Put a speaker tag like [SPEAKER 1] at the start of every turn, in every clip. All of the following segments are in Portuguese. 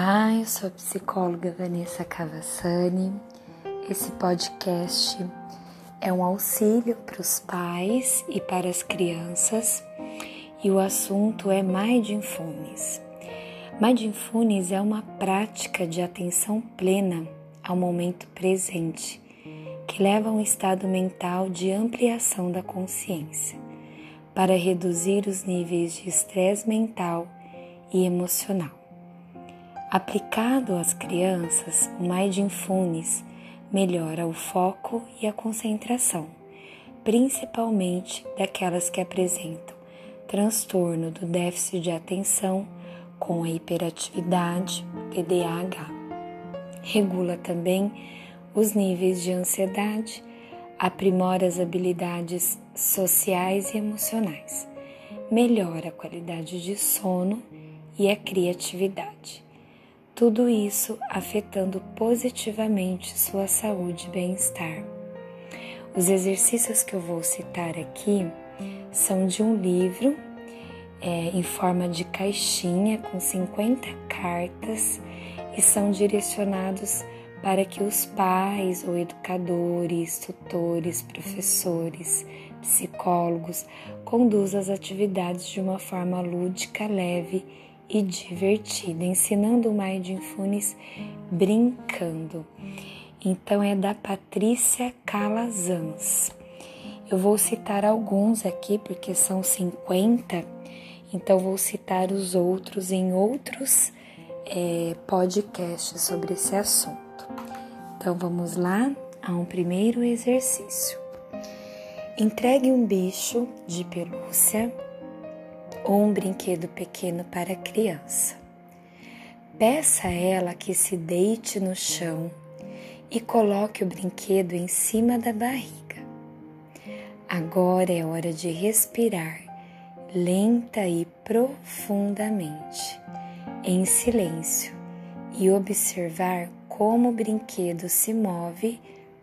[SPEAKER 1] Olá, eu sou a psicóloga Vanessa Cavassani. Esse podcast é um auxílio para os pais e para as crianças e o assunto é Mindfulness. Mindfulness é uma prática de atenção plena ao momento presente que leva a um estado mental de ampliação da consciência para reduzir os níveis de estresse mental e emocional. Aplicado às crianças, o Mindfulness melhora o foco e a concentração, principalmente daquelas que apresentam transtorno do déficit de atenção com a hiperatividade, TDAH. Regula também os níveis de ansiedade, aprimora as habilidades sociais e emocionais, melhora a qualidade de sono e a criatividade tudo isso afetando positivamente sua saúde e bem-estar. Os exercícios que eu vou citar aqui são de um livro é, em forma de caixinha com 50 cartas e são direcionados para que os pais ou educadores, tutores, professores, psicólogos conduzam as atividades de uma forma lúdica, leve e divertida, ensinando o Mindfulness brincando. Então é da Patrícia Calazans. Eu vou citar alguns aqui porque são 50, então vou citar os outros em outros é, podcasts sobre esse assunto. Então vamos lá a um primeiro exercício. Entregue um bicho de pelúcia ou um brinquedo pequeno para a criança. Peça a ela que se deite no chão e coloque o brinquedo em cima da barriga. Agora é hora de respirar lenta e profundamente, em silêncio, e observar como o brinquedo se move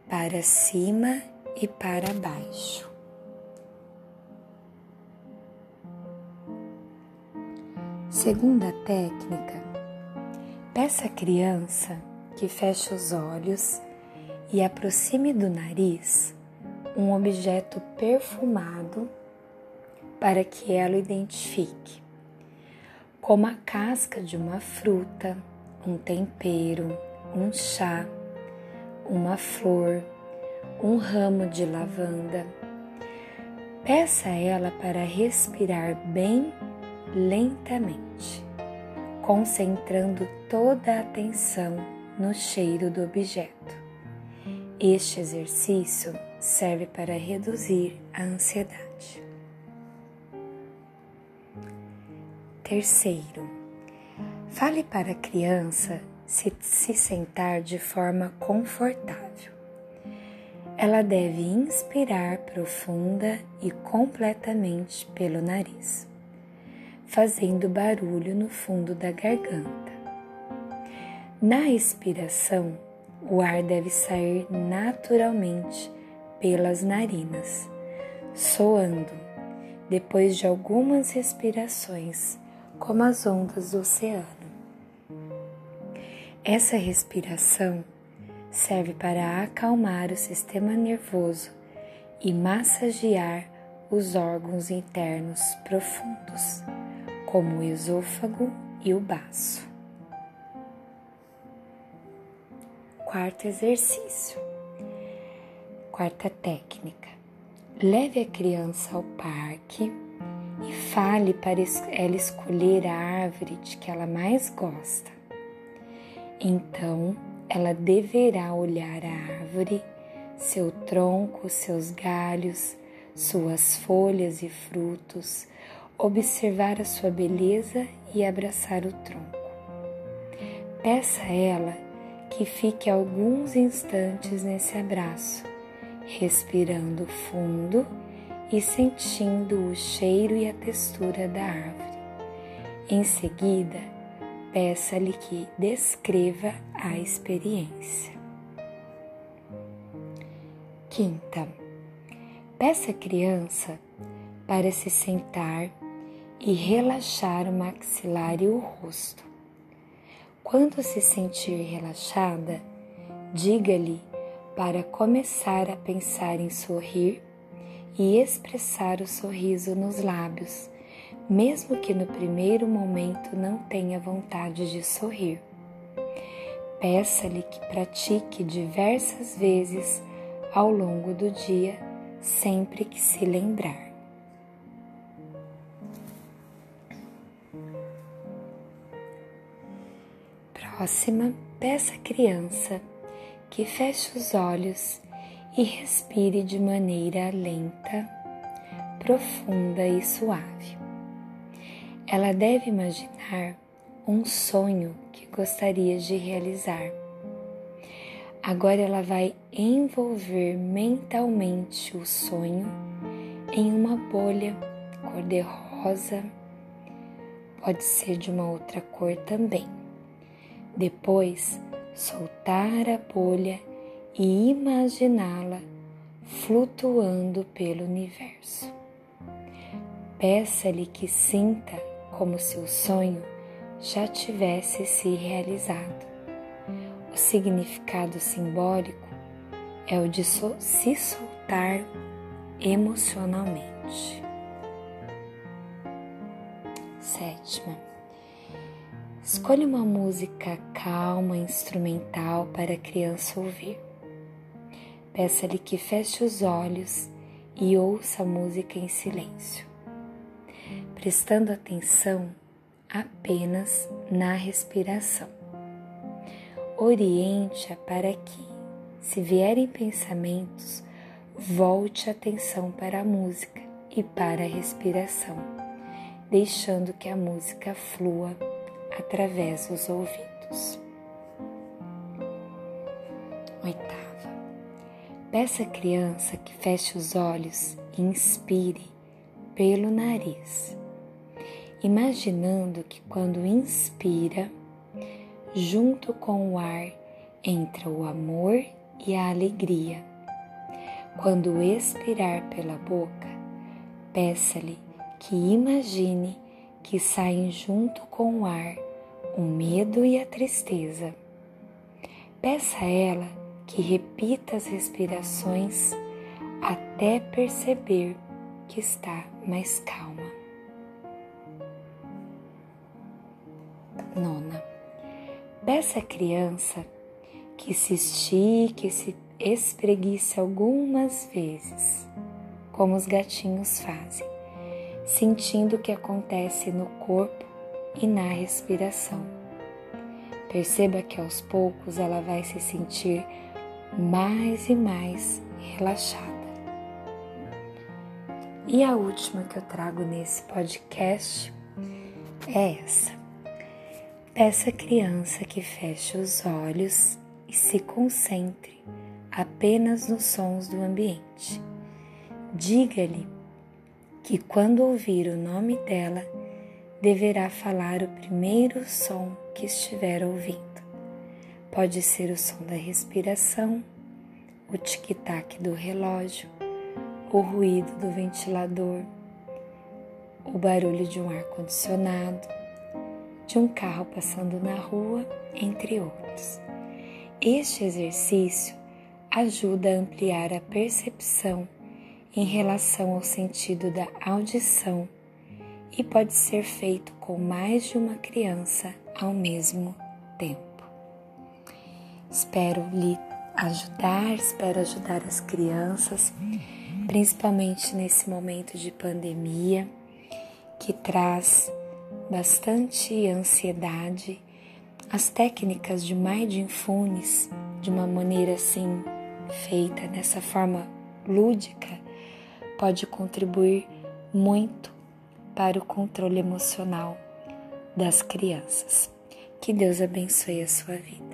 [SPEAKER 1] para cima e para baixo. Segunda técnica: peça à criança que feche os olhos e aproxime do nariz um objeto perfumado para que ela o identifique, como a casca de uma fruta, um tempero, um chá, uma flor, um ramo de lavanda. Peça a ela para respirar bem lentamente, concentrando toda a atenção no cheiro do objeto. Este exercício serve para reduzir a ansiedade. Terceiro, fale para a criança se, se sentar de forma confortável. Ela deve inspirar profunda e completamente pelo nariz fazendo barulho no fundo da garganta. Na expiração, o ar deve sair naturalmente pelas narinas, soando depois de algumas respirações, como as ondas do oceano. Essa respiração serve para acalmar o sistema nervoso e massagear os órgãos internos profundos como o esôfago e o baço. Quarto exercício. Quarta técnica. Leve a criança ao parque e fale para ela escolher a árvore de que ela mais gosta. Então, ela deverá olhar a árvore, seu tronco, seus galhos, suas folhas e frutos, observar a sua beleza e abraçar o tronco. Peça a ela que fique alguns instantes nesse abraço, respirando fundo e sentindo o cheiro e a textura da árvore. Em seguida, peça-lhe que descreva a experiência. Quinta, peça à criança para se sentar e relaxar o maxilar e o rosto. Quando se sentir relaxada, diga-lhe para começar a pensar em sorrir e expressar o sorriso nos lábios, mesmo que no primeiro momento não tenha vontade de sorrir. Peça-lhe que pratique diversas vezes ao longo do dia, sempre que se lembrar. Próxima, peça à criança que feche os olhos e respire de maneira lenta, profunda e suave. Ela deve imaginar um sonho que gostaria de realizar. Agora ela vai envolver mentalmente o sonho em uma bolha cor-de-rosa, pode ser de uma outra cor também. Depois, soltar a bolha e imaginá-la flutuando pelo universo. Peça-lhe que sinta como se o sonho já tivesse se realizado. O significado simbólico é o de se soltar emocionalmente. Sétima Escolha uma música calma, instrumental para a criança ouvir. Peça-lhe que feche os olhos e ouça a música em silêncio, prestando atenção apenas na respiração. Oriente-a para que, se vierem pensamentos, volte a atenção para a música e para a respiração, deixando que a música flua através dos ouvidos. Oitava. Peça à criança que feche os olhos e inspire pelo nariz, imaginando que quando inspira, junto com o ar entra o amor e a alegria. Quando expirar pela boca, peça-lhe que imagine que saem junto com o ar o medo e a tristeza. Peça a ela que repita as respirações até perceber que está mais calma. Nona, peça à criança que se estique, se espreguice algumas vezes, como os gatinhos fazem, sentindo o que acontece no corpo e na respiração. Perceba que aos poucos ela vai se sentir mais e mais relaxada. E a última que eu trago nesse podcast é essa. Peça à criança que feche os olhos e se concentre apenas nos sons do ambiente. Diga-lhe que quando ouvir o nome dela, deverá falar o primeiro som que estiver ouvindo. Pode ser o som da respiração, o tic-tac do relógio, o ruído do ventilador, o barulho de um ar-condicionado, de um carro passando na rua, entre outros. Este exercício ajuda a ampliar a percepção em relação ao sentido da audição e pode ser feito com mais de uma criança ao mesmo tempo. Espero lhe ajudar, espero ajudar as crianças, principalmente nesse momento de pandemia que traz bastante ansiedade. As técnicas de mindfulness, de uma maneira assim feita dessa forma lúdica, pode contribuir muito para o controle emocional das crianças. Que Deus abençoe a sua vida.